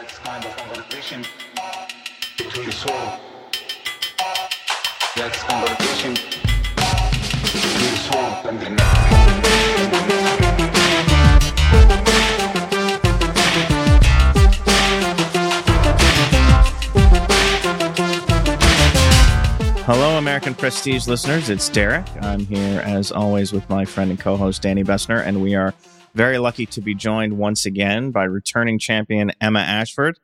That's kind of conversation between the soul. That's conversation between the soul and the mind. Hello, American Prestige listeners. It's Derek. I'm here, as always, with my friend and co host, Danny Bessner, and we are very lucky to be joined once again by returning champion Emma Ashford.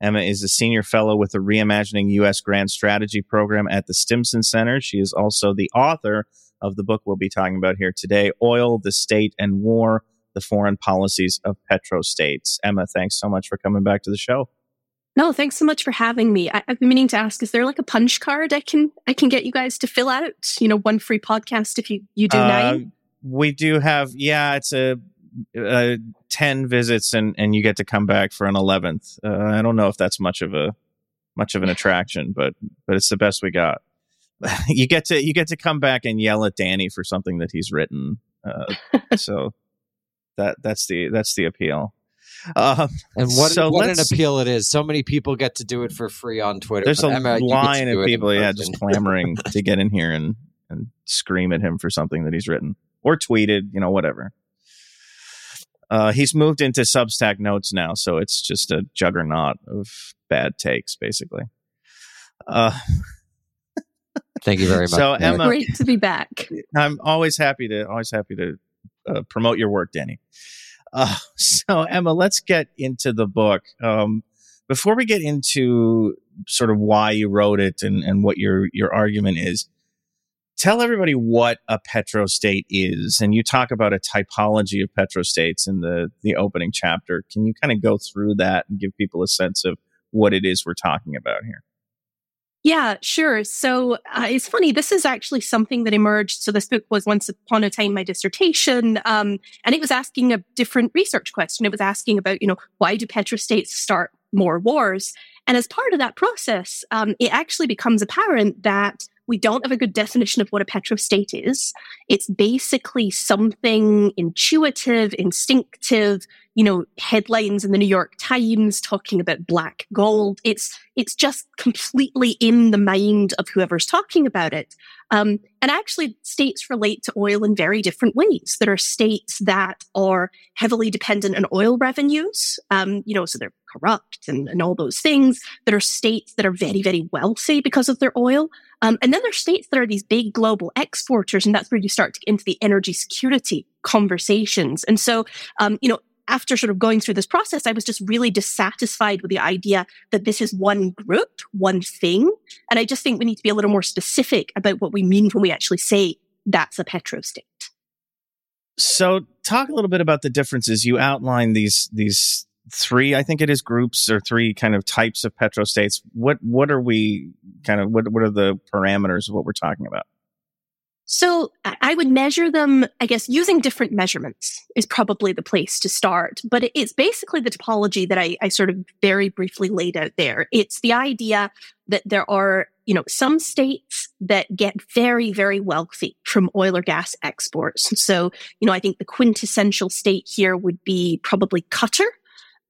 Emma is a senior fellow with the Reimagining U.S. Grand Strategy Program at the Stimson Center. She is also the author of the book we'll be talking about here today Oil, the State, and War The Foreign Policies of Petrostates. Emma, thanks so much for coming back to the show. No, thanks so much for having me. I, have been meaning to ask: Is there like a punch card I can I can get you guys to fill out? You know, one free podcast if you you do Uh, nine. we do have, yeah, it's a, uh 10 visits and, and you get to come back for an 11th. Uh, I don't know if that's much of a, much of an attraction, but, but it's the best we got. you get to, you get to come back and yell at Danny for something that he's written. Uh, so that, that's the, that's the appeal. Um, And what So what an appeal it is! So many people get to do it for free on Twitter. there's a Emma, you get to line of people, yeah, just clamoring to get in here and, and scream at him for something that he's written or tweeted, you know, whatever. Uh, he's moved into Substack notes now, so it's just a juggernaut of bad takes, basically. Uh, Thank you very much. So, Emma- Great to be back. I'm always happy to always happy to uh, promote your work, Danny. Uh, so Emma, let's get into the book. Um, before we get into sort of why you wrote it and, and what your your argument is, tell everybody what a petrostate is. And you talk about a typology of petrostates in the the opening chapter. Can you kind of go through that and give people a sense of what it is we're talking about here? Yeah, sure. So uh, it's funny. This is actually something that emerged. So this book was once upon a time my dissertation, um, and it was asking a different research question. It was asking about, you know, why do petrostates start more wars? And as part of that process, um, it actually becomes apparent that we don't have a good definition of what a petrostate is. It's basically something intuitive, instinctive, you know, headlines in the New York Times talking about black gold. It's it's just completely in the mind of whoever's talking about it. Um, and actually, states relate to oil in very different ways. There are states that are heavily dependent on oil revenues, um, you know, so they're corrupt and, and all those things. There are states that are very, very wealthy because of their oil. Um, and then there's states that are these big global exporters, and that's where you start to get into the energy security conversations. And so, um, you know, after sort of going through this process, I was just really dissatisfied with the idea that this is one group, one thing. And I just think we need to be a little more specific about what we mean when we actually say that's a petrostate. So, talk a little bit about the differences. You outline these these three, I think it is groups or three kind of types of petrostates. What what are we kind of what what are the parameters of what we're talking about? So I would measure them, I guess, using different measurements is probably the place to start. But it's basically the typology that I, I sort of very briefly laid out there. It's the idea that there are, you know, some states that get very, very wealthy from oil or gas exports. So, you know, I think the quintessential state here would be probably Qatar.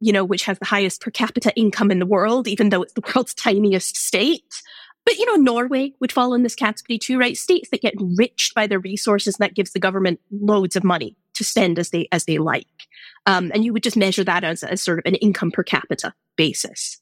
You know, which has the highest per capita income in the world, even though it's the world's tiniest state. But you know, Norway would fall in this category too, right? States that get enriched by their resources and that gives the government loads of money to spend as they as they like. Um, and you would just measure that as, as sort of an income per capita basis.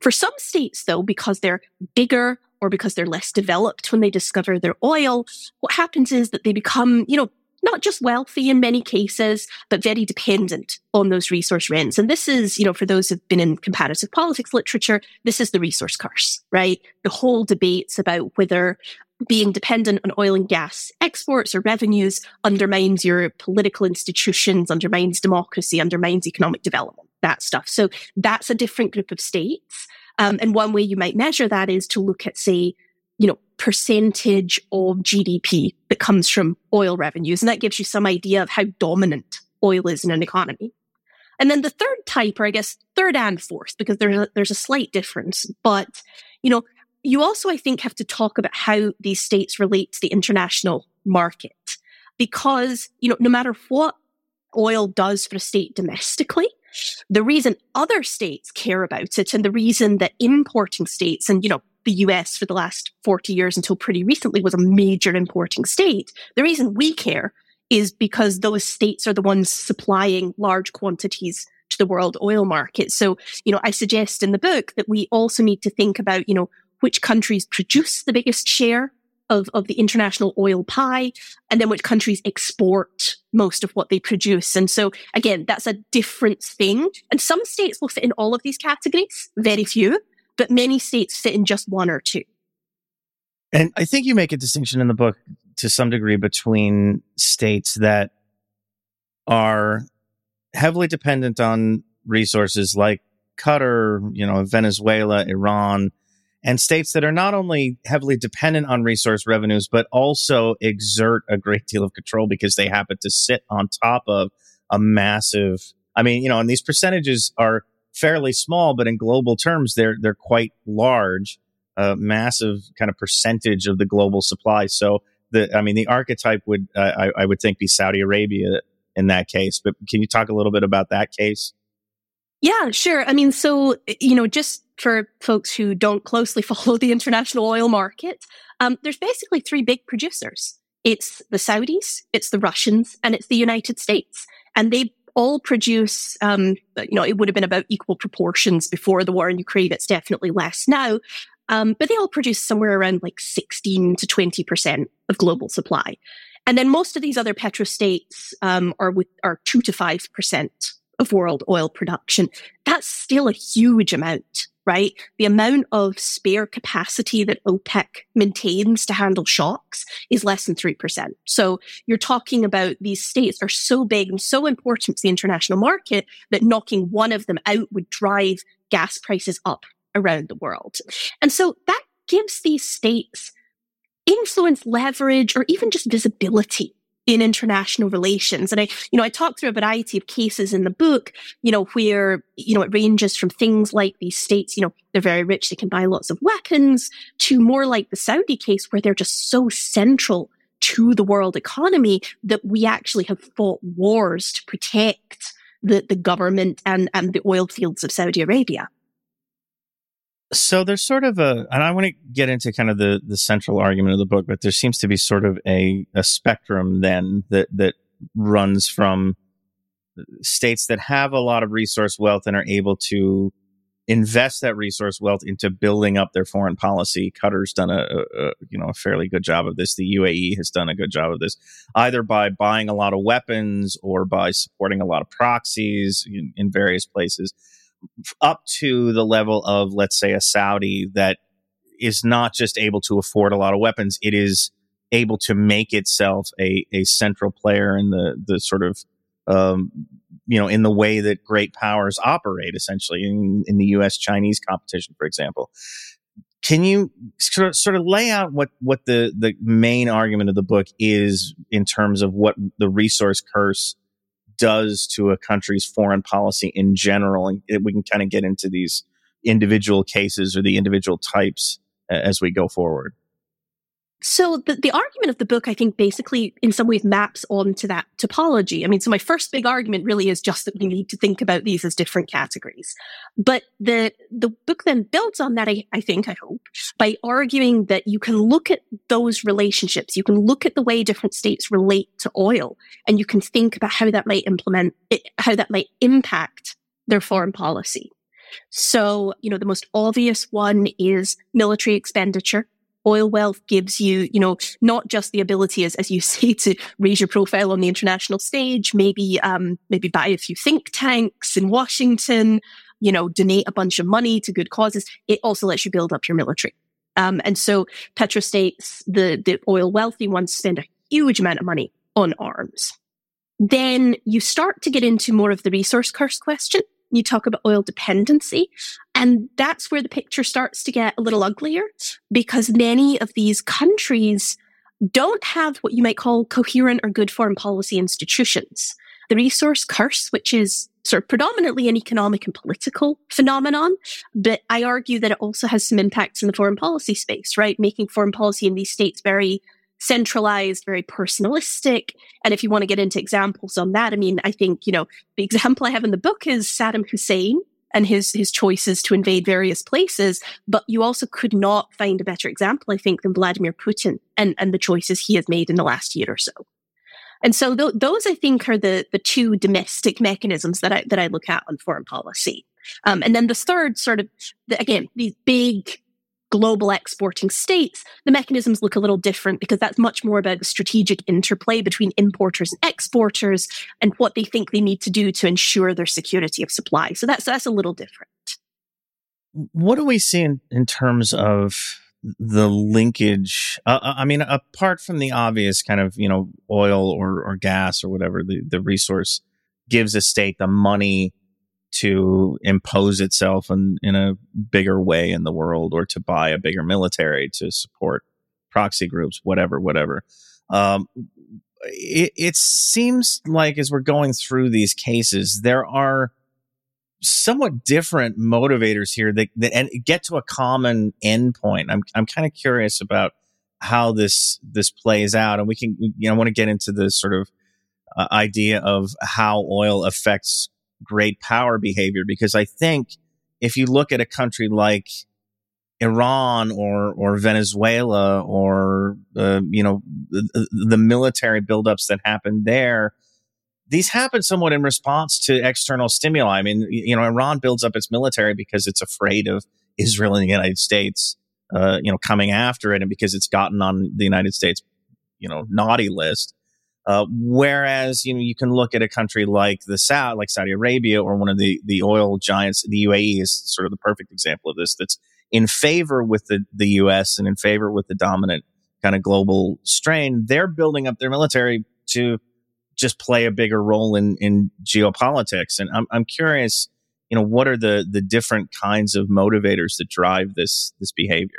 For some states, though, because they're bigger or because they're less developed when they discover their oil, what happens is that they become, you know, not just wealthy in many cases, but very dependent on those resource rents. And this is, you know, for those who've been in comparative politics literature, this is the resource curse, right? The whole debates about whether being dependent on oil and gas exports or revenues undermines your political institutions, undermines democracy, undermines economic development, that stuff. So that's a different group of states. Um, and one way you might measure that is to look at, say, you know, percentage of GDP that comes from oil revenues. And that gives you some idea of how dominant oil is in an economy. And then the third type, or I guess third and fourth, because there's a, there's a slight difference, but you know, you also, I think, have to talk about how these states relate to the international market. Because, you know, no matter what oil does for a state domestically, The reason other states care about it and the reason that importing states and, you know, the US for the last 40 years until pretty recently was a major importing state. The reason we care is because those states are the ones supplying large quantities to the world oil market. So, you know, I suggest in the book that we also need to think about, you know, which countries produce the biggest share of, of the international oil pie and then which countries export most of what they produce. And so again, that's a different thing. And some states will fit in all of these categories, very few, but many states fit in just one or two. And I think you make a distinction in the book to some degree between states that are heavily dependent on resources like Qatar, you know, Venezuela, Iran, and states that are not only heavily dependent on resource revenues, but also exert a great deal of control because they happen to sit on top of a massive, I mean, you know, and these percentages are fairly small, but in global terms, they're, they're quite large, a massive kind of percentage of the global supply. So the, I mean, the archetype would, uh, I, I would think be Saudi Arabia in that case. But can you talk a little bit about that case? Yeah, sure. I mean, so, you know, just for folks who don't closely follow the international oil market, um, there's basically three big producers. It's the Saudis, it's the Russians, and it's the United States. And they all produce, um, you know, it would have been about equal proportions before the war in Ukraine. It's definitely less now. Um, but they all produce somewhere around like 16 to 20% of global supply. And then most of these other petrostates um, are with are two to five percent of world oil production. That's still a huge amount, right? The amount of spare capacity that OPEC maintains to handle shocks is less than 3%. So you're talking about these states are so big and so important to the international market that knocking one of them out would drive gas prices up around the world. And so that gives these states influence, leverage, or even just visibility in international relations. And I, you know, I talk through a variety of cases in the book, you know, where, you know, it ranges from things like these states, you know, they're very rich, they can buy lots of weapons, to more like the Saudi case where they're just so central to the world economy that we actually have fought wars to protect the, the government and, and the oil fields of Saudi Arabia. So there's sort of a, and I want to get into kind of the the central argument of the book, but there seems to be sort of a a spectrum then that that runs from states that have a lot of resource wealth and are able to invest that resource wealth into building up their foreign policy. Qatar's done a, a, you know a fairly good job of this. The UAE has done a good job of this, either by buying a lot of weapons or by supporting a lot of proxies in, in various places up to the level of, let's say, a Saudi that is not just able to afford a lot of weapons, it is able to make itself a, a central player in the, the sort of, um, you know, in the way that great powers operate, essentially, in, in the US Chinese competition, for example. Can you sort of, sort of lay out what, what the, the main argument of the book is in terms of what the resource curse does to a country's foreign policy in general. And we can kind of get into these individual cases or the individual types as we go forward. So the, the argument of the book, I think, basically in some ways maps onto that typology. I mean, so my first big argument really is just that we need to think about these as different categories. But the the book then builds on that, I, I think, I hope, by arguing that you can look at those relationships, you can look at the way different states relate to oil, and you can think about how that might implement it, how that might impact their foreign policy. So, you know, the most obvious one is military expenditure oil wealth gives you, you know, not just the ability, as, as you say, to raise your profile on the international stage, maybe, um, maybe buy a few think tanks in Washington, you know, donate a bunch of money to good causes. It also lets you build up your military. Um, and so petrostates, the, the oil wealthy ones spend a huge amount of money on arms. Then you start to get into more of the resource curse question you talk about oil dependency. And that's where the picture starts to get a little uglier because many of these countries don't have what you might call coherent or good foreign policy institutions. The resource curse, which is sort of predominantly an economic and political phenomenon, but I argue that it also has some impacts in the foreign policy space, right? Making foreign policy in these states very centralized, very personalistic. And if you want to get into examples on that, I mean, I think, you know, the example I have in the book is Saddam Hussein and his his choices to invade various places. But you also could not find a better example, I think, than Vladimir Putin and and the choices he has made in the last year or so. And so th- those, I think, are the the two domestic mechanisms that I that I look at on foreign policy. Um, and then the third, sort of, the, again, these big global exporting states, the mechanisms look a little different because that's much more about strategic interplay between importers and exporters and what they think they need to do to ensure their security of supply. So that's that's a little different. What do we see in, in terms of the linkage? Uh, uh, I mean, apart from the obvious kind of you know oil or or gas or whatever the the resource gives a state the money to impose itself in, in a bigger way in the world or to buy a bigger military to support proxy groups, whatever, whatever. Um, it, it seems like as we're going through these cases, there are somewhat different motivators here that, that and get to a common endpoint. I'm I'm kind of curious about how this this plays out, and we can you know I want to get into the sort of uh, idea of how oil affects great power behavior because I think if you look at a country like Iran or or Venezuela or uh, you know the, the military buildups that happened there, these happen somewhat in response to external stimuli. I mean, you know, Iran builds up its military because it's afraid of Israel and the United States, uh, you know, coming after it, and because it's gotten on the United States, you know, naughty list. Uh, whereas, you know, you can look at a country like the South, like Saudi Arabia or one of the, the oil giants, the UAE is sort of the perfect example of this that's in favor with the, the US and in favor with the dominant kind of global strain. They're building up their military to just play a bigger role in, in geopolitics. And I'm, I'm curious, you know, what are the, the different kinds of motivators that drive this, this behavior?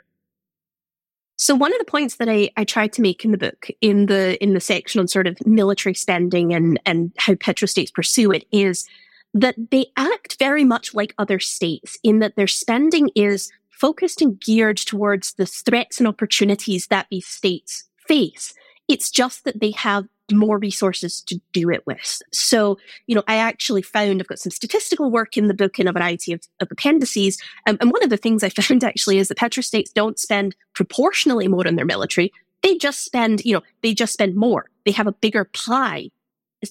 So one of the points that I, I tried to make in the book, in the in the section on sort of military spending and and how petrostates pursue it, is that they act very much like other states in that their spending is focused and geared towards the threats and opportunities that these states face. It's just that they have more resources to do it with. So, you know, I actually found I've got some statistical work in the book in a variety of, of appendices. Um, and one of the things I found actually is that petrostates don't spend proportionally more on their military. They just spend, you know, they just spend more. They have a bigger pie.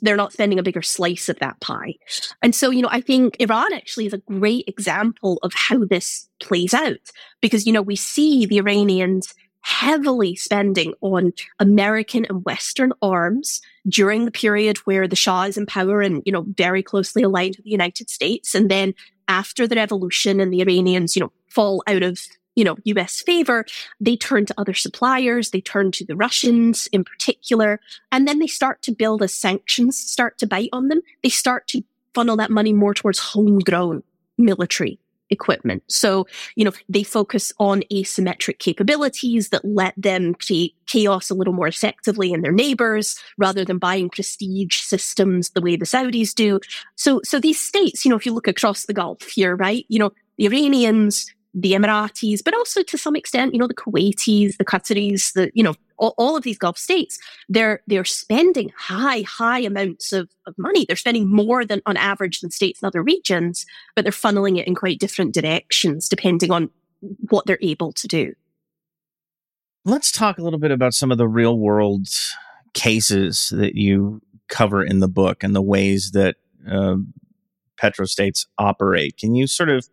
They're not spending a bigger slice of that pie. And so, you know, I think Iran actually is a great example of how this plays out because, you know, we see the Iranians heavily spending on American and Western arms during the period where the Shah is in power and, you know, very closely aligned with the United States. And then after the revolution and the Iranians, you know, fall out of, you know, US favor, they turn to other suppliers. They turn to the Russians in particular. And then they start to build as sanctions start to bite on them. They start to funnel that money more towards homegrown military equipment. So, you know, they focus on asymmetric capabilities that let them create chaos a little more effectively in their neighbors rather than buying prestige systems the way the Saudis do. So, so these states, you know, if you look across the Gulf here, right, you know, the Iranians, the Emiratis, but also to some extent, you know, the Kuwaitis, the Qataris, the, you know, all, all, of these Gulf states, they're, they're spending high, high amounts of, of money. They're spending more than on average than states in other regions, but they're funneling it in quite different directions depending on what they're able to do. Let's talk a little bit about some of the real world cases that you cover in the book and the ways that uh, petrostates operate. Can you sort of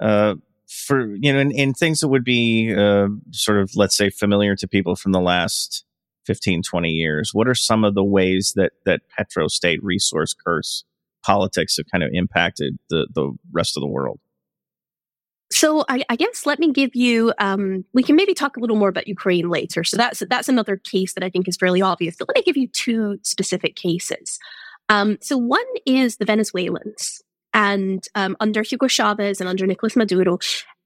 uh, for you know in, in things that would be uh, sort of let's say familiar to people from the last 15 20 years what are some of the ways that that petrostate resource curse politics have kind of impacted the the rest of the world so I, I, guess let me give you. Um, we can maybe talk a little more about Ukraine later. So that's that's another case that I think is fairly obvious. But let me give you two specific cases. Um, so one is the Venezuelans and um, under Hugo Chavez and under Nicolas Maduro.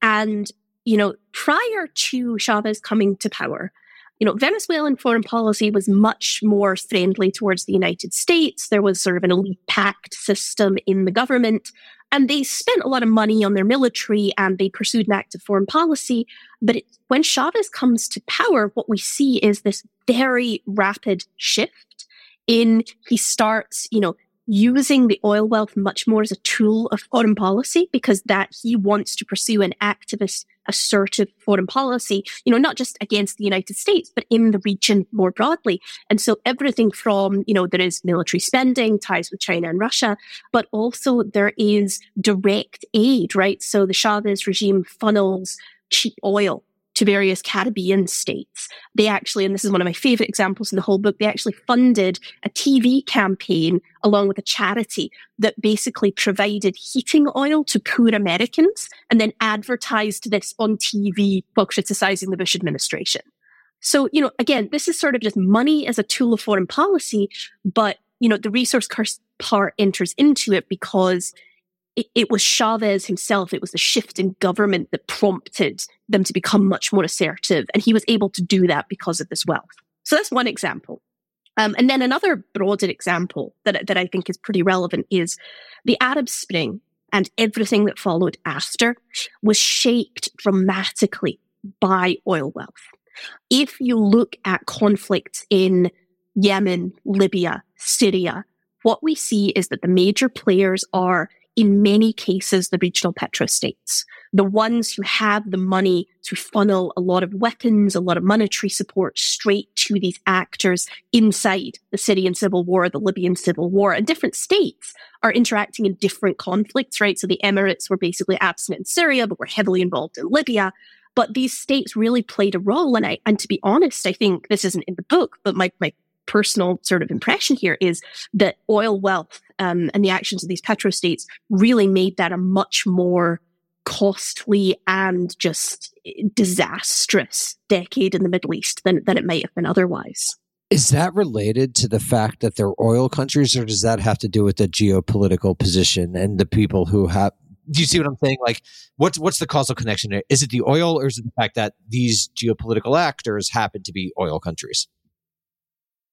And, you know, prior to Chavez coming to power, you know, Venezuelan foreign policy was much more friendly towards the United States. There was sort of an elite pact system in the government. And they spent a lot of money on their military and they pursued an active foreign policy. But it, when Chavez comes to power, what we see is this very rapid shift in he starts, you know, using the oil wealth much more as a tool of foreign policy because that he wants to pursue an activist assertive foreign policy, you know, not just against the United States, but in the region more broadly. And so everything from, you know, there is military spending, ties with China and Russia, but also there is direct aid, right? So the Chavez regime funnels cheap oil to various Caribbean states. They actually, and this is one of my favorite examples in the whole book, they actually funded a TV campaign along with a charity that basically provided heating oil to poor Americans and then advertised this on TV while criticizing the Bush administration. So, you know, again, this is sort of just money as a tool of foreign policy, but, you know, the resource curse part enters into it because it, it, was Chavez himself, it was the shift in government that prompted them to become much more assertive. And he was able to do that because of this wealth. So that's one example. Um, and then another broader example that, that I think is pretty relevant is the Arab Spring and everything that followed after was shaped dramatically by oil wealth. If you look at conflicts in Yemen, Libya, Syria, what we see is that the major players are in many cases, the regional petrostates, the ones who have the money to funnel a lot of weapons, a lot of monetary support straight to these actors inside the Syrian civil war, the Libyan civil war, and different states are interacting in different conflicts, right? So the Emirates were basically absent in Syria, but were heavily involved in Libya. But these states really played a role. And I, and to be honest, I think this isn't in the book, but my, my personal sort of impression here is that oil wealth um, and the actions of these petrostates really made that a much more costly and just disastrous decade in the Middle East than, than it might have been otherwise. Is that related to the fact that they're oil countries, or does that have to do with the geopolitical position and the people who have? Do you see what I'm saying? Like, what's what's the causal connection? Is it the oil, or is it the fact that these geopolitical actors happen to be oil countries?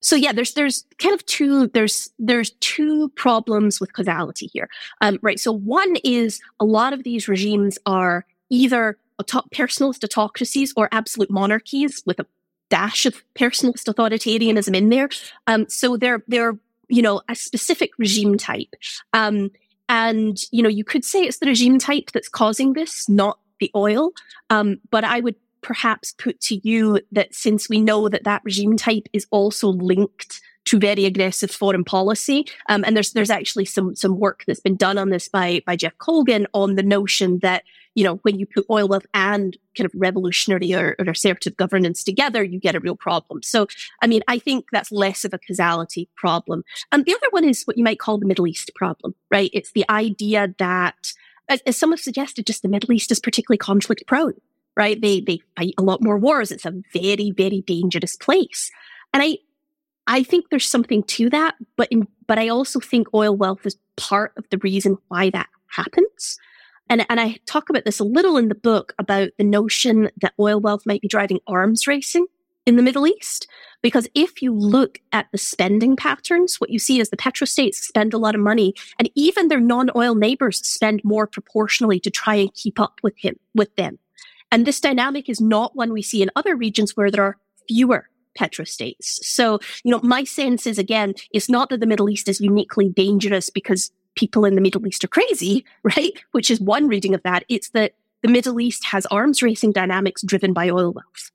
So yeah, there's there's kind of two there's there's two problems with causality here, um, right? So one is a lot of these regimes are either auto- personalist autocracies or absolute monarchies with a dash of personalist authoritarianism in there. Um, so they're they're you know a specific regime type, um, and you know you could say it's the regime type that's causing this, not the oil. Um, but I would perhaps put to you that since we know that that regime type is also linked to very aggressive foreign policy, um, and there's there's actually some some work that's been done on this by by Jeff Colgan on the notion that you know when you put oil wealth and kind of revolutionary or, or assertive governance together, you get a real problem. So, I mean, I think that's less of a causality problem. And um, the other one is what you might call the Middle East problem, right? It's the idea that as some have suggested, just the Middle East is particularly conflict prone right? They they fight a lot more wars. It's a very very dangerous place, and I I think there's something to that. But in, but I also think oil wealth is part of the reason why that happens. And and I talk about this a little in the book about the notion that oil wealth might be driving arms racing in the Middle East. Because if you look at the spending patterns, what you see is the petrostates spend a lot of money and even their non-oil neighbors spend more proportionally to try and keep up with him, with them. And this dynamic is not one we see in other regions where there are fewer petrostates. So, you know, my sense is again, it's not that the Middle East is uniquely dangerous because people in the Middle East are crazy, right? Which is one reading of that. It's that the Middle East has arms racing dynamics driven by oil wealth.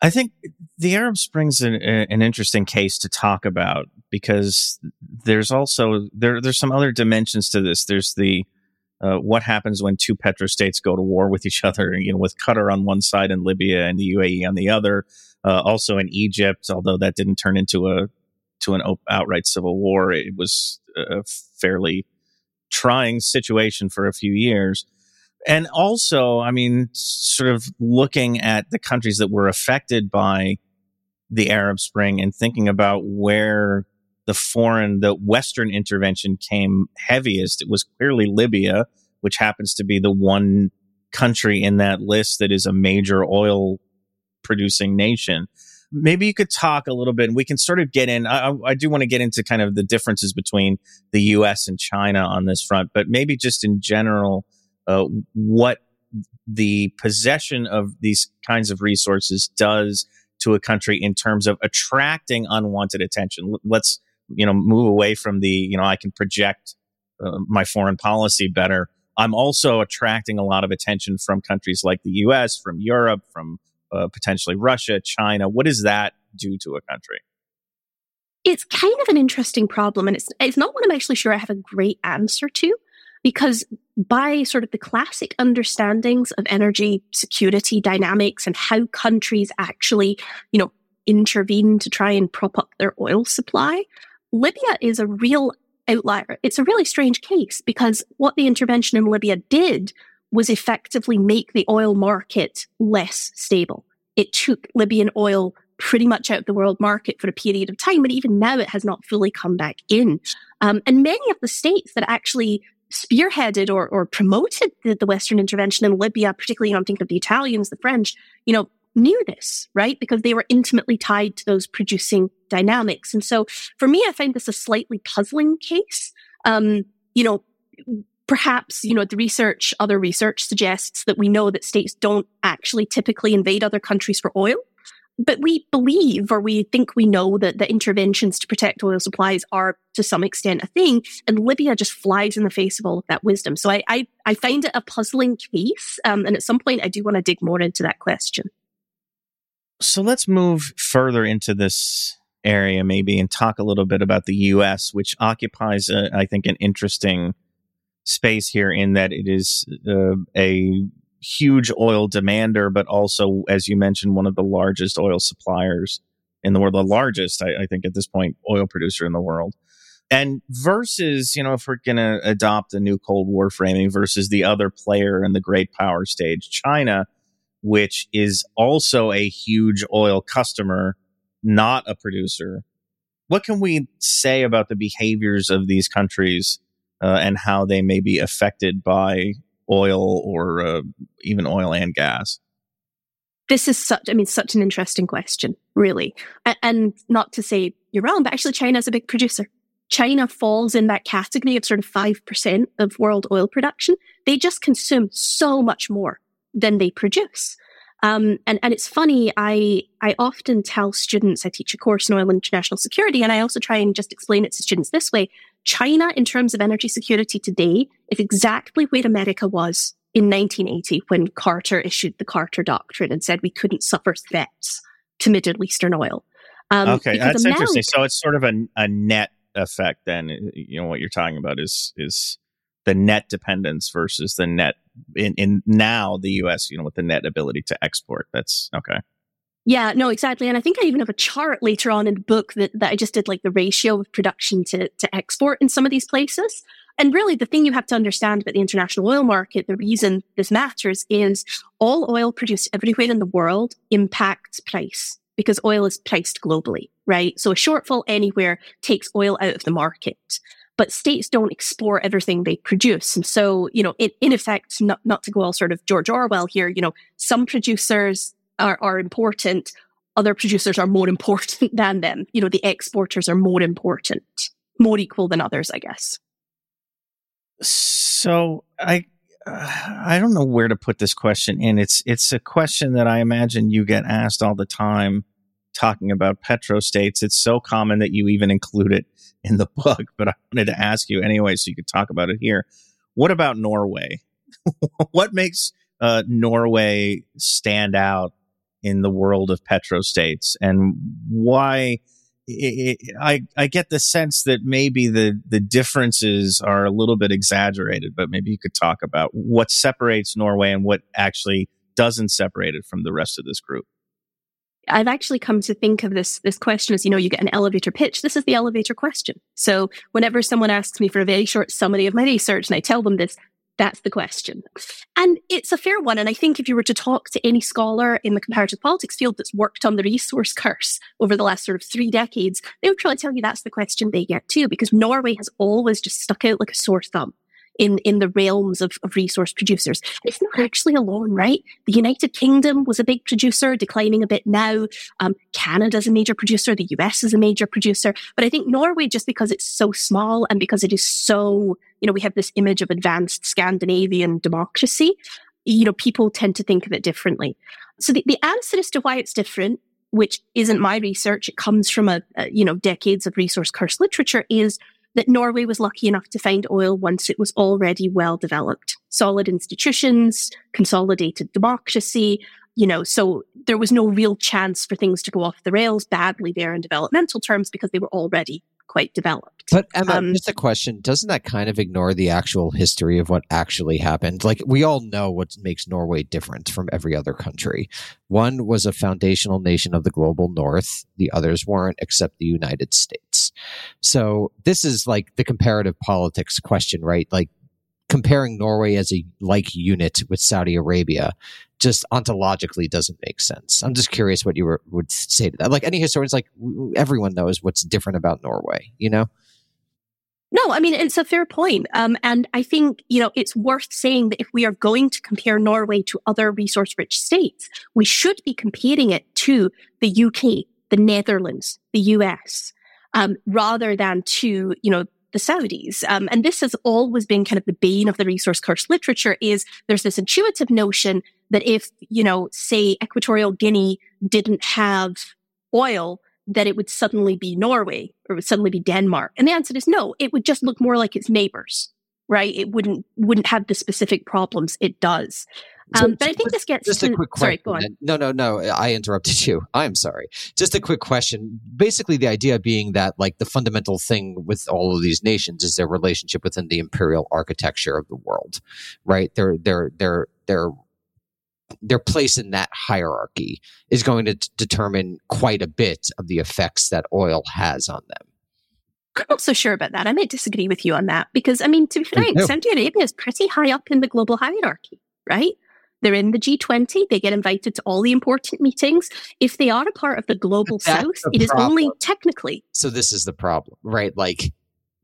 I think the Arab Spring's an, an interesting case to talk about because there's also there there's some other dimensions to this. There's the uh, what happens when two petrostates go to war with each other, you know, with Qatar on one side and Libya and the UAE on the other. Uh, also in Egypt, although that didn't turn into a to an outright civil war, it was a fairly trying situation for a few years. And also, I mean, sort of looking at the countries that were affected by the Arab Spring and thinking about where the foreign, the Western intervention came heaviest, it was clearly Libya, which happens to be the one country in that list that is a major oil producing nation. maybe you could talk a little bit and we can sort of get in. I, I do want to get into kind of the differences between the US and China on this front, but maybe just in general, uh, what the possession of these kinds of resources does to a country in terms of attracting unwanted attention. Let's, you know, move away from the, you know, I can project uh, my foreign policy better. I'm also attracting a lot of attention from countries like the US, from Europe, from uh, potentially Russia, China. What does that do to a country? It's kind of an interesting problem, and it's it's not one I'm actually sure I have a great answer to, because by sort of the classic understandings of energy security dynamics and how countries actually, you know, intervene to try and prop up their oil supply, Libya is a real outlier. It's a really strange case because what the intervention in Libya did was effectively make the oil market less stable. It took Libyan oil pretty much out of the world market for a period of time, and even now it has not fully come back in. Um, and many of the states that actually spearheaded or, or promoted the, the, Western intervention in Libya, particularly, you know, I'm thinking of the Italians, the French, you know, knew this, right? Because they were intimately tied to those producing dynamics. And so for me, I find this a slightly puzzling case. Um, you know, perhaps, you know, the research, other research suggests that we know that states don't actually typically invade other countries for oil. But we believe or we think we know that the interventions to protect oil supplies are to some extent a thing. And Libya just flies in the face of all of that wisdom. So I, I, I find it a puzzling case. Um, and at some point, I do want to dig more into that question. So let's move further into this area, maybe, and talk a little bit about the U.S., which occupies, a, I think, an interesting space here in that it is uh, a huge oil demander, but also, as you mentioned, one of the largest oil suppliers in the world, the largest, I, I think, at this point, oil producer in the world. And versus, you know, if we're going to adopt a new Cold War framing versus the other player in the great power stage, China, which is also a huge oil customer, not a producer. What can we say about the behaviors of these countries uh, and how they may be affected by oil or uh, even oil and gas? This is such, I mean, such an interesting question, really. And not to say you're wrong, but actually, China is a big producer. China falls in that category of sort of 5% of world oil production. They just consume so much more than they produce. Um, and, and it's funny, I, I often tell students, I teach a course in oil and international security, and I also try and just explain it to students this way. China, in terms of energy security today, is exactly where America was in 1980 when Carter issued the Carter Doctrine and said we couldn't suffer threats to Middle Eastern oil. Um, okay, that's America, interesting. So it's sort of a, a net effect. Then you know what you're talking about is is the net dependence versus the net in, in now the US, you know, with the net ability to export. That's okay. Yeah, no, exactly. And I think I even have a chart later on in the book that, that I just did like the ratio of production to, to export in some of these places. And really the thing you have to understand about the international oil market, the reason this matters is all oil produced everywhere in the world impacts price because oil is priced globally, right? So a shortfall anywhere takes oil out of the market but states don't explore everything they produce. And so, you know, in, in effect, not, not to go all sort of George Orwell here, you know, some producers are, are important. Other producers are more important than them. You know, the exporters are more important, more equal than others, I guess. So I, uh, I don't know where to put this question in. It's, it's a question that I imagine you get asked all the time talking about petrostates. It's so common that you even include it in the book, but I wanted to ask you anyway so you could talk about it here. What about Norway? what makes uh, Norway stand out in the world of petrostates and why? It, it, I I get the sense that maybe the the differences are a little bit exaggerated, but maybe you could talk about what separates Norway and what actually doesn't separate it from the rest of this group. I've actually come to think of this this question as you know you get an elevator pitch. This is the elevator question. So whenever someone asks me for a very short summary of my research and I tell them this, that's the question. And it's a fair one. And I think if you were to talk to any scholar in the comparative politics field that's worked on the resource curse over the last sort of three decades, they would probably tell you that's the question they get too, because Norway has always just stuck out like a sore thumb in, in the realms of, of resource producers. It's not actually alone, right? The United Kingdom was a big producer, declining a bit now. Um, Canada's a major producer. The US is a major producer. But I think Norway, just because it's so small and because it is so, you know, we have this image of advanced Scandinavian democracy, you know, people tend to think of it differently. So the, the answer as to why it's different which isn't my research, it comes from a, a, you know decades of resource curse literature, is that Norway was lucky enough to find oil once it was already well developed. Solid institutions, consolidated democracy, you know, so there was no real chance for things to go off the rails badly there in developmental terms because they were already quite developed. But Emma, um, just a question: Doesn't that kind of ignore the actual history of what actually happened? Like we all know what makes Norway different from every other country. One was a foundational nation of the global North; the others weren't, except the United States. So this is like the comparative politics question, right? Like comparing Norway as a like unit with Saudi Arabia just ontologically doesn't make sense. I'm just curious what you were, would say to that. Like any historians, like everyone knows what's different about Norway, you know? No, I mean, it's a fair point. Um, and I think, you know, it's worth saying that if we are going to compare Norway to other resource rich states, we should be comparing it to the UK, the Netherlands, the US, um, rather than to, you know, the Saudis. Um, and this has always been kind of the bane of the resource curse literature is there's this intuitive notion that if, you know, say Equatorial Guinea didn't have oil, that it would suddenly be Norway or it would suddenly be Denmark. And the answer is no, it would just look more like its neighbors, right? It wouldn't, wouldn't have the specific problems it does. Um, so, but I think this gets just to, a quick sorry, question. No, no, no. I interrupted you. I'm sorry. Just a quick question. Basically, the idea being that like the fundamental thing with all of these nations is their relationship within the imperial architecture of the world, right? They're they're they're their their place in that hierarchy is going to t- determine quite a bit of the effects that oil has on them. I'm not so sure about that. I might disagree with you on that because, I mean, to be frank, Saudi Arabia is pretty high up in the global hierarchy, right? They're in the G20. They get invited to all the important meetings. If they are a part of the global That's south, the it is only technically. So, this is the problem, right? Like,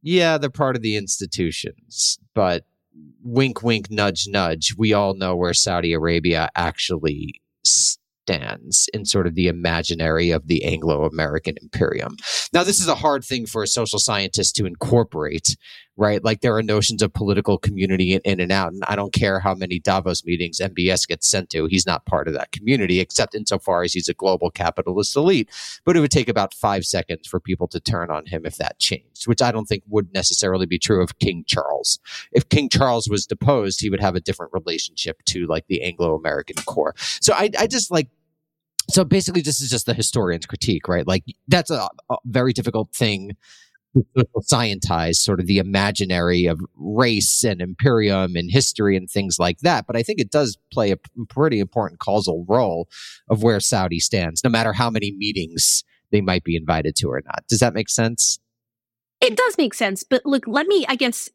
yeah, they're part of the institutions, but wink, wink, nudge, nudge, we all know where Saudi Arabia actually stands in sort of the imaginary of the Anglo American imperium. Now, this is a hard thing for a social scientist to incorporate right? Like there are notions of political community in, and out. And I don't care how many Davos meetings MBS gets sent to, he's not part of that community, except insofar as he's a global capitalist elite. But it would take about five seconds for people to turn on him if that changed, which I don't think would necessarily be true of King Charles. If King Charles was deposed, he would have a different relationship to like the Anglo American core. So I, I just like so basically this is just the historian's critique right like that's a, a, very difficult thing scientize sort of the imaginary of race and imperium and history and things like that. But I think it does play a pretty important causal role of where Saudi stands, no matter how many meetings they might be invited to or not. Does that make sense? It does make sense. But look, let me, I guess,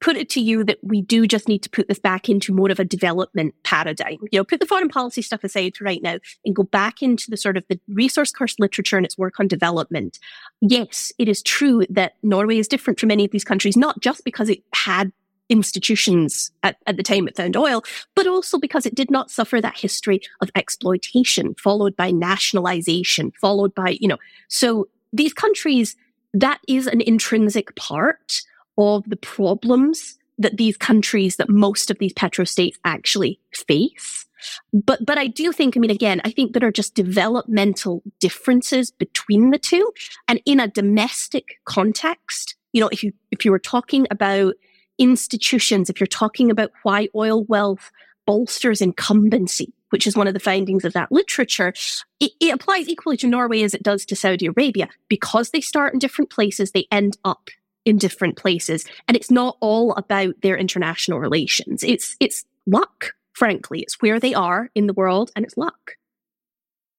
put it to you that we do just need to put this back into more of a development paradigm. You know, put the foreign policy stuff aside right now and go back into the sort of the resource curse literature and its work on development. Yes, it is true that Norway is different from many of these countries, not just because it had institutions at, at the time it found oil, but also because it did not suffer that history of exploitation, followed by nationalization, followed by, you know, so these countries, that is an intrinsic part of the problems that these countries, that most of these petrostates actually face. But, but I do think, I mean, again, I think there are just developmental differences between the two. And in a domestic context, you know, if you, if you were talking about institutions, if you're talking about why oil wealth bolsters incumbency, which is one of the findings of that literature, it, it, applies equally to Norway as it does to Saudi Arabia. Because they start in different places, they end up in different places. And it's not all about their international relations. It's, it's luck, frankly. It's where they are in the world and it's luck.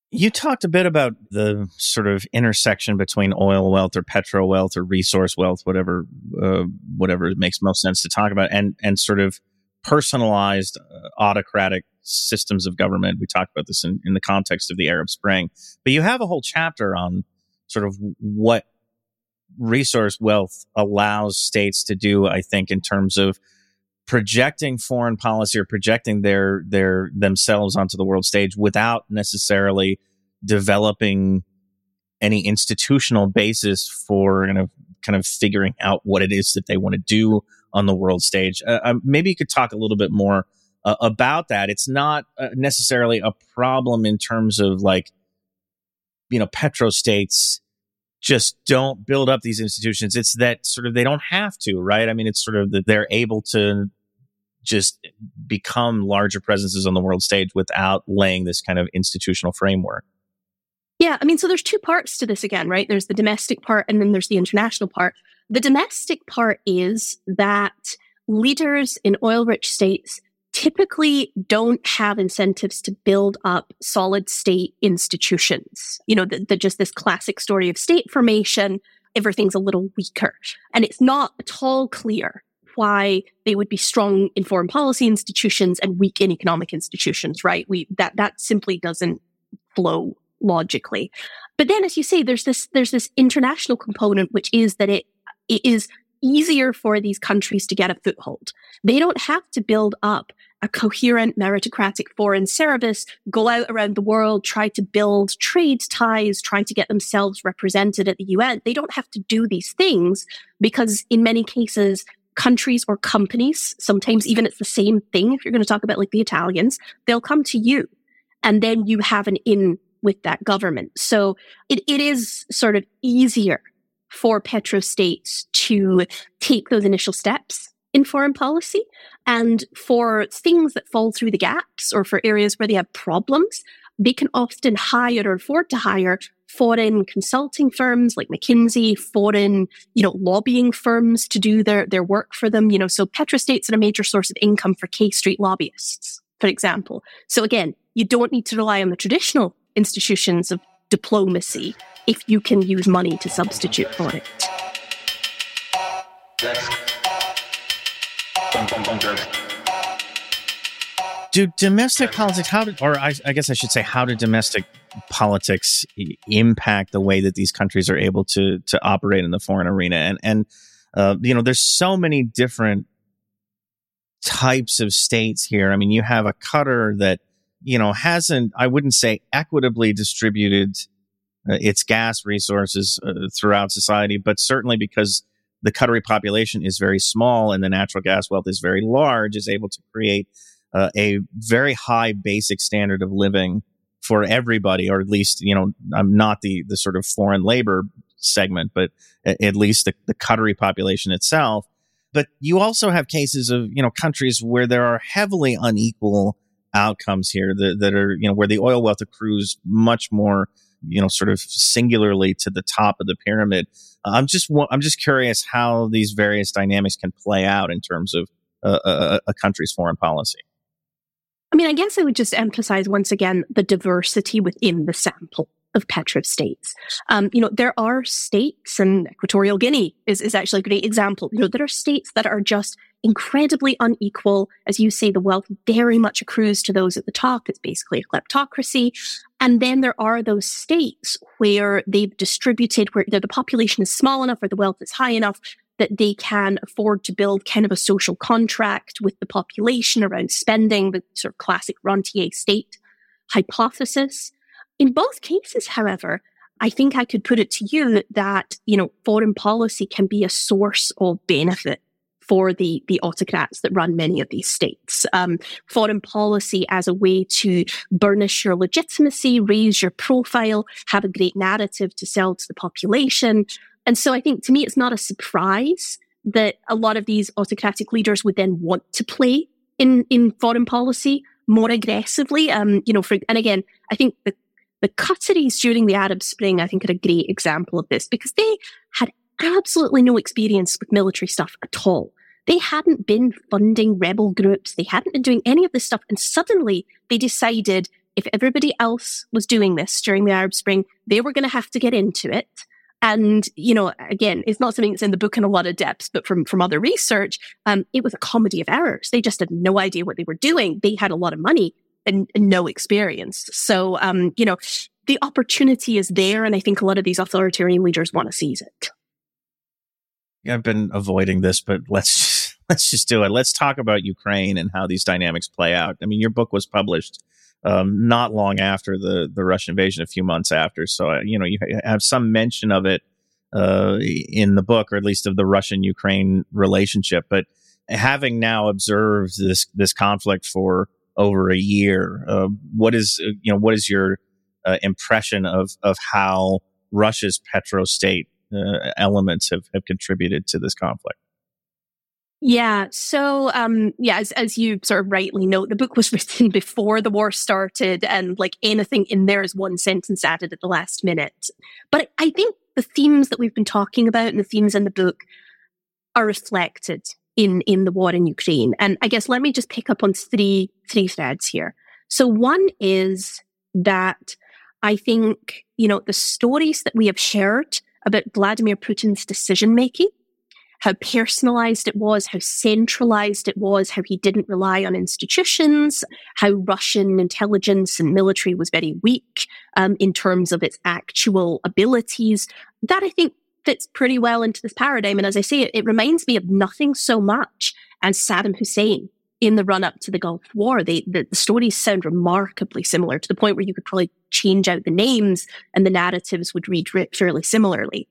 You talked a bit about the sort of intersection between oil wealth or petro wealth or resource wealth, whatever, uh, whatever makes most sense to talk about, and and sort of personalized uh, autocratic systems of government. We talked about this in, in the context of the Arab Spring, but you have a whole chapter on sort of what resource wealth allows states to do, I think, in terms of projecting foreign policy or projecting their their themselves onto the world stage without necessarily developing any institutional basis for kind of kind of figuring out what it is that they want to do on the world stage. Uh, um, maybe you could talk a little bit more uh, about that. It's not uh, necessarily a problem in terms of like you know petrostates just don't build up these institutions. It's that sort of they don't have to, right? I mean, it's sort of that they're able to just become larger presences on the world stage without laying this kind of institutional framework. Yeah, I mean, so there's two parts to this again, right? There's the domestic part and then there's the international part. The domestic part is that leaders in oil rich states typically don't have incentives to build up solid state institutions. You know, the, the, just this classic story of state formation, everything's a little weaker. And it's not at all clear why they would be strong in foreign policy institutions and weak in economic institutions, right? We, that, that simply doesn't flow logically. But then, as you say, there's this, there's this international component, which is that it, it is easier for these countries to get a foothold. They don't have to build up a coherent meritocratic foreign service, go out around the world, try to build trade ties, try to get themselves represented at the UN. They don't have to do these things because in many cases, countries or companies, sometimes even it's the same thing. If you're going to talk about like the Italians, they'll come to you and then you have an in with that government. So it, it is sort of easier for petrostates to take those initial steps in foreign policy. And for things that fall through the gaps or for areas where they have problems, they can often hire or afford to hire foreign consulting firms like McKinsey, foreign, you know, lobbying firms to do their, their work for them. You know, so petrostates are a major source of income for K Street lobbyists, for example. So again, you don't need to rely on the traditional institutions of diplomacy if you can use money to substitute for it. Do domestic politics, how did, or I, I guess I should say, how do domestic politics impact the way that these countries are able to to operate in the foreign arena? And and uh, you know, there's so many different types of states here. I mean, you have a Qatar that you know hasn't, I wouldn't say equitably distributed uh, its gas resources uh, throughout society, but certainly because the Qatari population is very small and the natural gas wealth is very large, is able to create uh, a very high basic standard of living for everybody, or at least, you know, I'm not the, the sort of foreign labor segment, but at least the, the population itself. But you also have cases of, you know, countries where there are heavily unequal outcomes here that, that are, you know, where the oil wealth accrues much more you know, sort of singularly to the top of the pyramid. Uh, I'm just, I'm just curious how these various dynamics can play out in terms of uh, a, a country's foreign policy. I mean, I guess I would just emphasize once again the diversity within the sample of petrostates. Um, you know, there are states, and Equatorial Guinea is, is actually a great example. You know, there are states that are just incredibly unequal. As you say, the wealth very much accrues to those at the top. It's basically a kleptocracy. And then there are those states where they've distributed, where the population is small enough or the wealth is high enough that they can afford to build kind of a social contract with the population around spending, the sort of classic rentier state hypothesis. In both cases, however, I think I could put it to you that, you know, foreign policy can be a source of benefit for the, the autocrats that run many of these states. Um, foreign policy as a way to burnish your legitimacy, raise your profile, have a great narrative to sell to the population. And so I think to me, it's not a surprise that a lot of these autocratic leaders would then want to play in, in foreign policy more aggressively. Um, you know, for, and again, I think the, the Qataris during the Arab Spring, I think are a great example of this because they had absolutely no experience with military stuff at all. They hadn't been funding rebel groups. They hadn't been doing any of this stuff. And suddenly they decided if everybody else was doing this during the Arab Spring, they were going to have to get into it. And, you know, again, it's not something that's in the book in a lot of depth, but from, from other research, um, it was a comedy of errors. They just had no idea what they were doing. They had a lot of money and, no experience. So, um, you know, the opportunity is there. And I think a lot of these authoritarian leaders want to seize it. I've been avoiding this, but let's let's just do it. Let's talk about Ukraine and how these dynamics play out. I mean, your book was published um, not long after the the Russian invasion, a few months after. So uh, you know you have some mention of it uh, in the book, or at least of the Russian Ukraine relationship. But having now observed this this conflict for over a year, uh, what is uh, you know what is your uh, impression of of how Russia's petrostate uh, elements have have contributed to this conflict? Yeah. So, um, yeah, as, as you sort of rightly note, the book was written before the war started and like anything in there is one sentence added at the last minute. But I think the themes that we've been talking about and the themes in the book are reflected in, in the war in Ukraine. And I guess let me just pick up on three, three threads here. So one is that I think, you know, the stories that we have shared about Vladimir Putin's decision making how personalized it was, how centralized it was, how he didn't rely on institutions, how Russian intelligence and military was very weak um, in terms of its actual abilities. That I think fits pretty well into this paradigm. And as I say, it, it reminds me of nothing so much as Saddam Hussein in the run up to the Gulf War. They, the, the, stories sound remarkably similar to the point where you could probably change out the names and the narratives would read fairly similarly.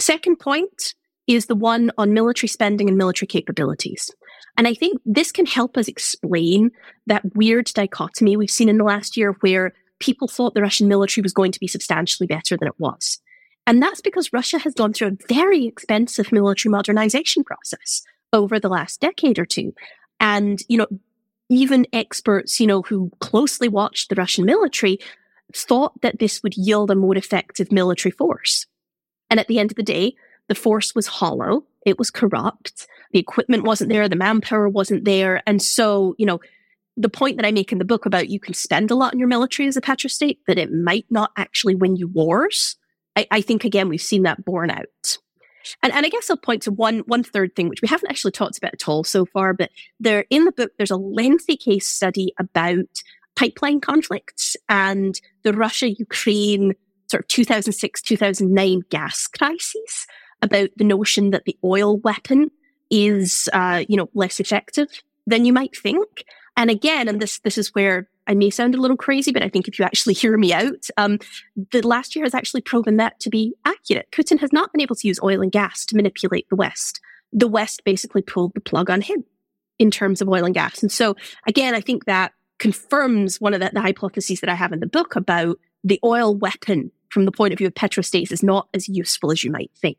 Second point, is the one on military spending and military capabilities. And I think this can help us explain that weird dichotomy we've seen in the last year where people thought the Russian military was going to be substantially better than it was. And that's because Russia has gone through a very expensive military modernization process over the last decade or two. And, you know, even experts, you know, who closely watched the Russian military thought that this would yield a more effective military force. And at the end of the day, the force was hollow. It was corrupt. The equipment wasn't there. The manpower wasn't there. And so, you know, the point that I make in the book about you can spend a lot in your military as a petrostate, but it might not actually win you wars. I, I think again, we've seen that borne out. And, and I guess I'll point to one, one third thing, which we haven't actually talked about at all so far, but there in the book, there's a lengthy case study about pipeline conflicts and the Russia Ukraine sort of 2006, 2009 gas crisis about the notion that the oil weapon is, uh, you know, less effective than you might think. And again, and this this is where I may sound a little crazy, but I think if you actually hear me out, um, the last year has actually proven that to be accurate. Putin has not been able to use oil and gas to manipulate the West. The West basically pulled the plug on him in terms of oil and gas. And so, again, I think that confirms one of the, the hypotheses that I have in the book about the oil weapon from the point of view of petrostates is not as useful as you might think.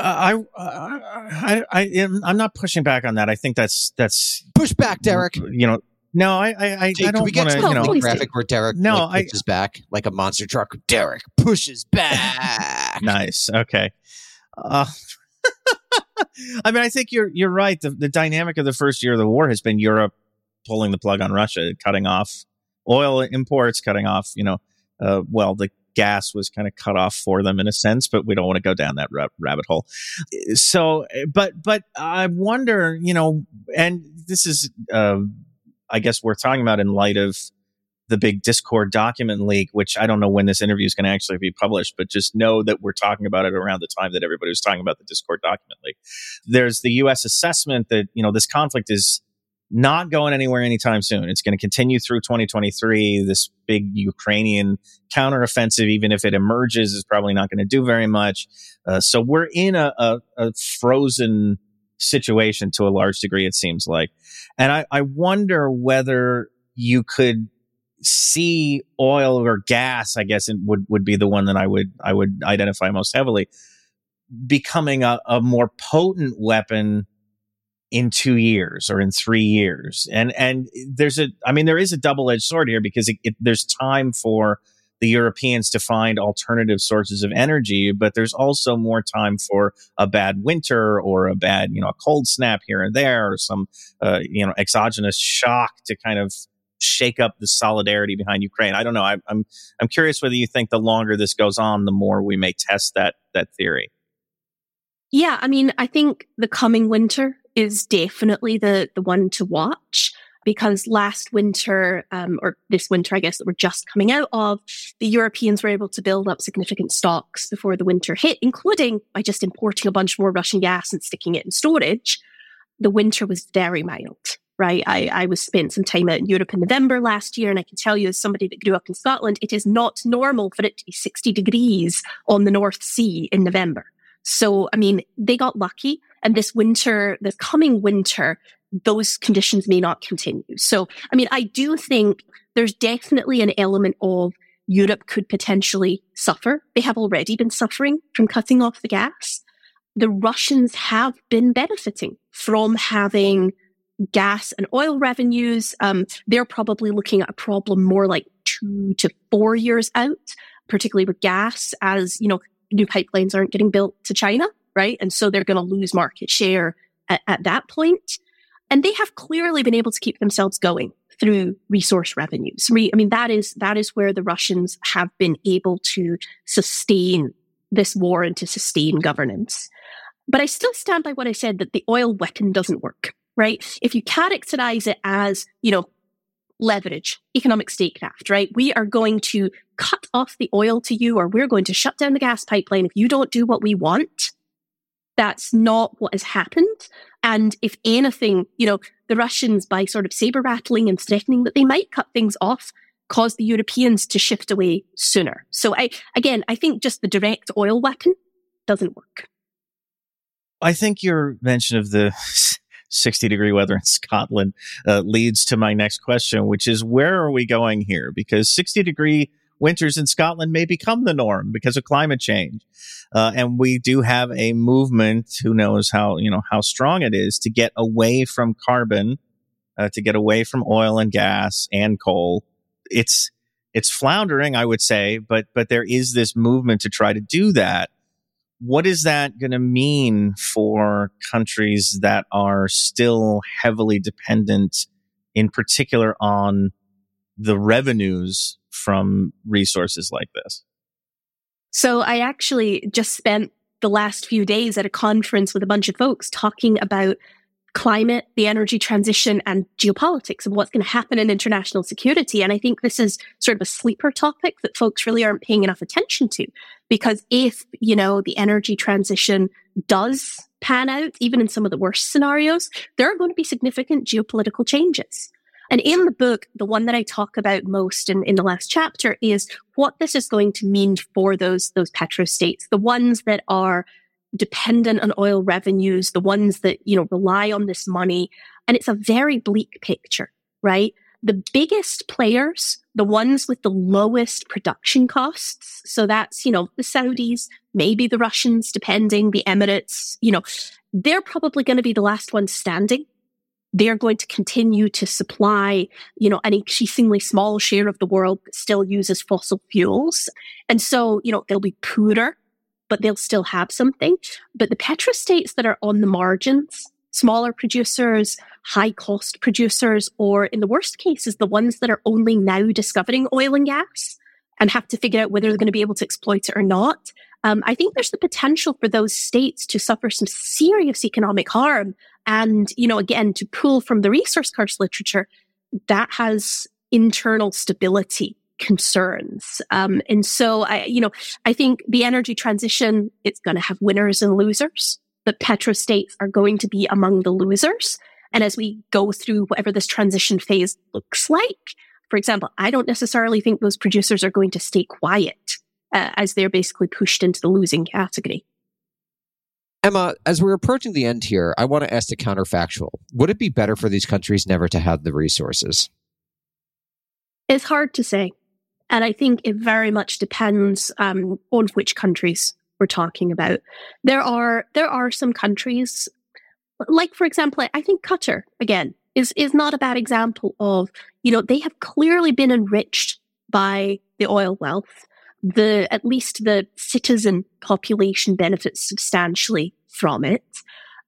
I, I, I, am, I'm not pushing back on that. I think that's that's push back, Derek. You know, no, I, I, I, Jake, I don't we get want to you know, graphic where Derek no, like, pushes I, back like a monster truck. Derek pushes back. nice. Okay. Uh, I mean, I think you're you're right. The, the dynamic of the first year of the war has been Europe pulling the plug on Russia, cutting off oil imports, cutting off, you know, uh, well, the gas was kind of cut off for them in a sense, but we don't want to go down that ra- rabbit hole. So, but, but I wonder, you know, and this is, uh, I guess we're talking about in light of the big Discord document leak, which I don't know when this interview is going to actually be published, but just know that we're talking about it around the time that everybody was talking about the Discord document leak. There's the U.S. assessment that, you know, this conflict is not going anywhere anytime soon. It's going to continue through 2023. This big Ukrainian counteroffensive, even if it emerges, is probably not going to do very much. Uh, so we're in a, a, a, frozen situation to a large degree, it seems like. And I, I wonder whether you could see oil or gas, I guess it would, would be the one that I would, I would identify most heavily becoming a, a more potent weapon in two years or in three years. And, and there's a, I mean, there is a double edged sword here because it, it, there's time for the Europeans to find alternative sources of energy, but there's also more time for a bad winter or a bad, you know, a cold snap here and there or some, uh, you know, exogenous shock to kind of shake up the solidarity behind Ukraine. I don't know. I, I'm, I'm curious whether you think the longer this goes on, the more we may test that, that theory. Yeah, I mean, I think the coming winter is definitely the the one to watch. because last winter, um, or this winter, I guess that we're just coming out of, the Europeans were able to build up significant stocks before the winter hit, including by just importing a bunch more Russian gas and sticking it in storage. The winter was very mild, right? I, I was spent some time out in Europe in November last year, and I can tell you, as somebody that grew up in Scotland, it is not normal for it to be 60 degrees on the North Sea in November. So, I mean, they got lucky. And this winter, this coming winter, those conditions may not continue. So, I mean, I do think there's definitely an element of Europe could potentially suffer. They have already been suffering from cutting off the gas. The Russians have been benefiting from having gas and oil revenues. Um, they're probably looking at a problem more like two to four years out, particularly with gas, as you know, new pipelines aren't getting built to China, right? And so they're going to lose market share at, at that point. And they have clearly been able to keep themselves going through resource revenues. I mean, that is, that is where the Russians have been able to sustain this war and to sustain governance. But I still stand by what I said that the oil weapon doesn't work, right? If you characterize it as, you know, leverage, economic statecraft, right? We are going to cut off the oil to you or we're going to shut down the gas pipeline if you don't do what we want. That's not what has happened. And if anything, you know, the Russians, by sort of saber rattling and threatening that they might cut things off, caused the Europeans to shift away sooner. So I, again, I think just the direct oil weapon doesn't work. I think your mention of the 60 degree weather in Scotland uh, leads to my next question, which is where are we going here? Because 60 degree winters in Scotland may become the norm because of climate change. Uh, and we do have a movement, who knows how, you know, how strong it is to get away from carbon, uh, to get away from oil and gas and coal. It's, it's floundering, I would say, but, but there is this movement to try to do that. What is that going to mean for countries that are still heavily dependent, in particular on the revenues from resources like this? So I actually just spent the last few days at a conference with a bunch of folks talking about climate, the energy transition, and geopolitics and what's going to happen in international security. And I think this is sort of a sleeper topic that folks really aren't paying enough attention to. Because if, you know, the energy transition does pan out, even in some of the worst scenarios, there are going to be significant geopolitical changes. And in the book, the one that I talk about most in, in the last chapter is what this is going to mean for those, those petrostates, the ones that are dependent on oil revenues, the ones that, you know, rely on this money. And it's a very bleak picture, right? The biggest players, the ones with the lowest production costs. So that's, you know, the Saudis, maybe the Russians, depending, the Emirates, you know, they're probably going to be the last ones standing they're going to continue to supply, you know, an increasingly small share of the world that still uses fossil fuels. And so, you know, they'll be poorer, but they'll still have something. But the petrostates that are on the margins, smaller producers, high cost producers, or in the worst cases, the ones that are only now discovering oil and gas and have to figure out whether they're going to be able to exploit it or not. Um, I think there's the potential for those states to suffer some serious economic harm and, you know, again, to pull from the resource curse literature, that has internal stability concerns. Um, and so I, you know, I think the energy transition, it's going to have winners and losers. The petrostates are going to be among the losers. And as we go through whatever this transition phase looks like, for example, I don't necessarily think those producers are going to stay quiet uh, as they're basically pushed into the losing category. Emma, as we're approaching the end here, I want to ask the counterfactual. Would it be better for these countries never to have the resources? It's hard to say. And I think it very much depends um, on which countries we're talking about. There are there are some countries, like for example, I think Qatar again is is not a bad example of you know they have clearly been enriched by the oil wealth the at least the citizen population benefits substantially from it.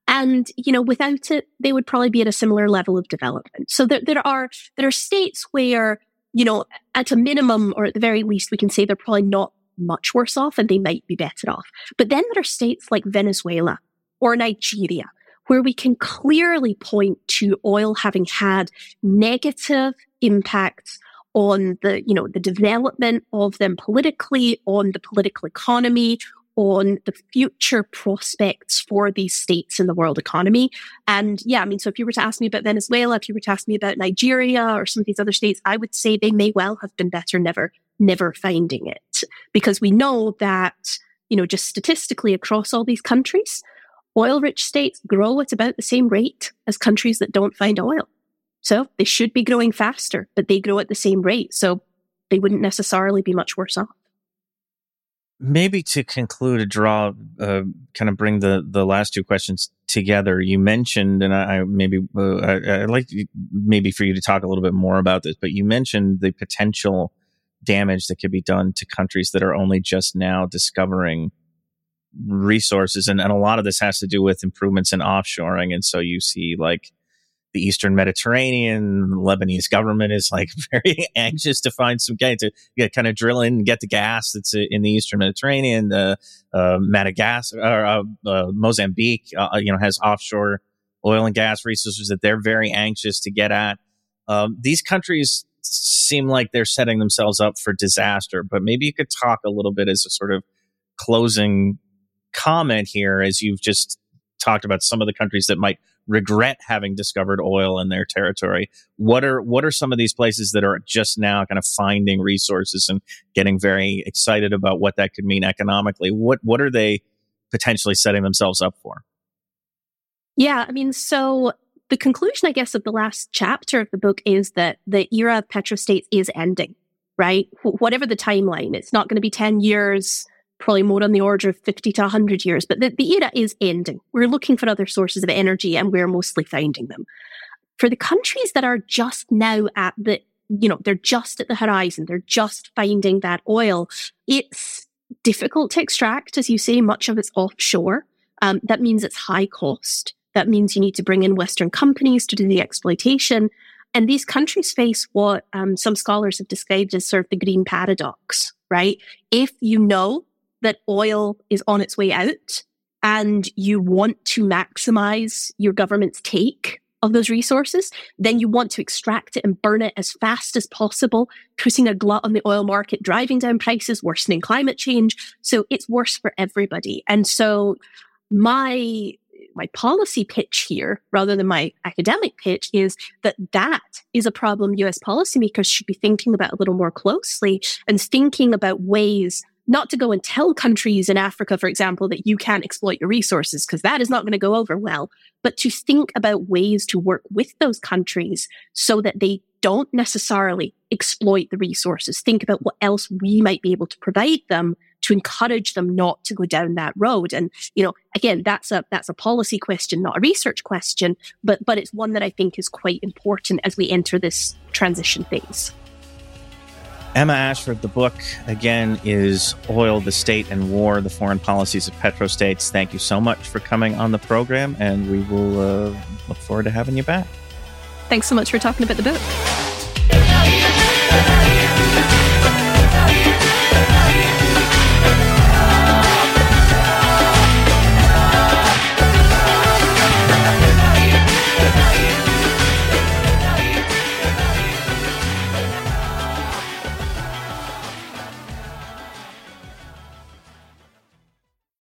And, you know, without it, they would probably be at a similar level of development. So there, there are, there are states where, you know, at a minimum, or at the very least, we can say they're probably not much worse off and they might be better off. But then there are states like Venezuela or Nigeria where we can clearly point to oil having had negative impacts on the, you know, the development of them politically, on the political economy, on the future prospects for these states in the world economy. And yeah, I mean, so if you were to ask me about Venezuela, if you were to ask me about Nigeria or some of these other states, I would say they may well have been better never, never finding it because we know that, you know, just statistically across all these countries, oil rich states grow at about the same rate as countries that don't find oil. So they should be growing faster, but they grow at the same rate. So they wouldn't necessarily be much worse off maybe to conclude a draw uh, kind of bring the the last two questions together. You mentioned and i, I maybe uh, I, would like to, maybe for you to talk a little bit more about this but you mentioned the potential damage that could be done to countries that are only just now discovering resources and, and a lot of this has to do with improvements in offshoring and so you see like the Eastern Mediterranean. The Lebanese government is like very anxious to find some guy to get, kind of drill in and get the gas that's in the Eastern Mediterranean. Uh, uh, Madagascar, uh, uh, Mozambique, uh, you know, has offshore oil and gas resources that they're very anxious to get at. Um, these countries seem like they're setting themselves up for disaster, but maybe you could talk a little bit as a sort of closing comment here as you've just talked about some of the countries that might regret having discovered oil in their territory. What are what are some of these places that are just now kind of finding resources and getting very excited about what that could mean economically? What what are they potentially setting themselves up for? Yeah, I mean, so the conclusion, I guess, of the last chapter of the book is that the era of petrostates is ending, right? Whatever the timeline, it's not going to be 10 years probably more on the order of 50 to 100 years, but the, the era is ending. We're looking for other sources of energy and we're mostly finding them. For the countries that are just now at the, you know, they're just at the horizon, they're just finding that oil, it's difficult to extract, as you say, much of it's offshore. Um, that means it's high cost. That means you need to bring in Western companies to do the exploitation. And these countries face what um, some scholars have described as sort of the green paradox, right? If you know that oil is on its way out and you want to maximize your government's take of those resources, then you want to extract it and burn it as fast as possible, putting a glut on the oil market, driving down prices, worsening climate change. So it's worse for everybody. And so my my policy pitch here rather than my academic pitch is that that is a problem US policymakers should be thinking about a little more closely and thinking about ways not to go and tell countries in Africa, for example, that you can't exploit your resources, because that is not going to go over well, but to think about ways to work with those countries so that they don't necessarily exploit the resources. Think about what else we might be able to provide them to encourage them not to go down that road. And, you know, again, that's a, that's a policy question, not a research question, but, but it's one that I think is quite important as we enter this transition phase. Emma Ashford, the book again is Oil, the State and War, the Foreign Policies of Petrostates. Thank you so much for coming on the program, and we will uh, look forward to having you back. Thanks so much for talking about the book.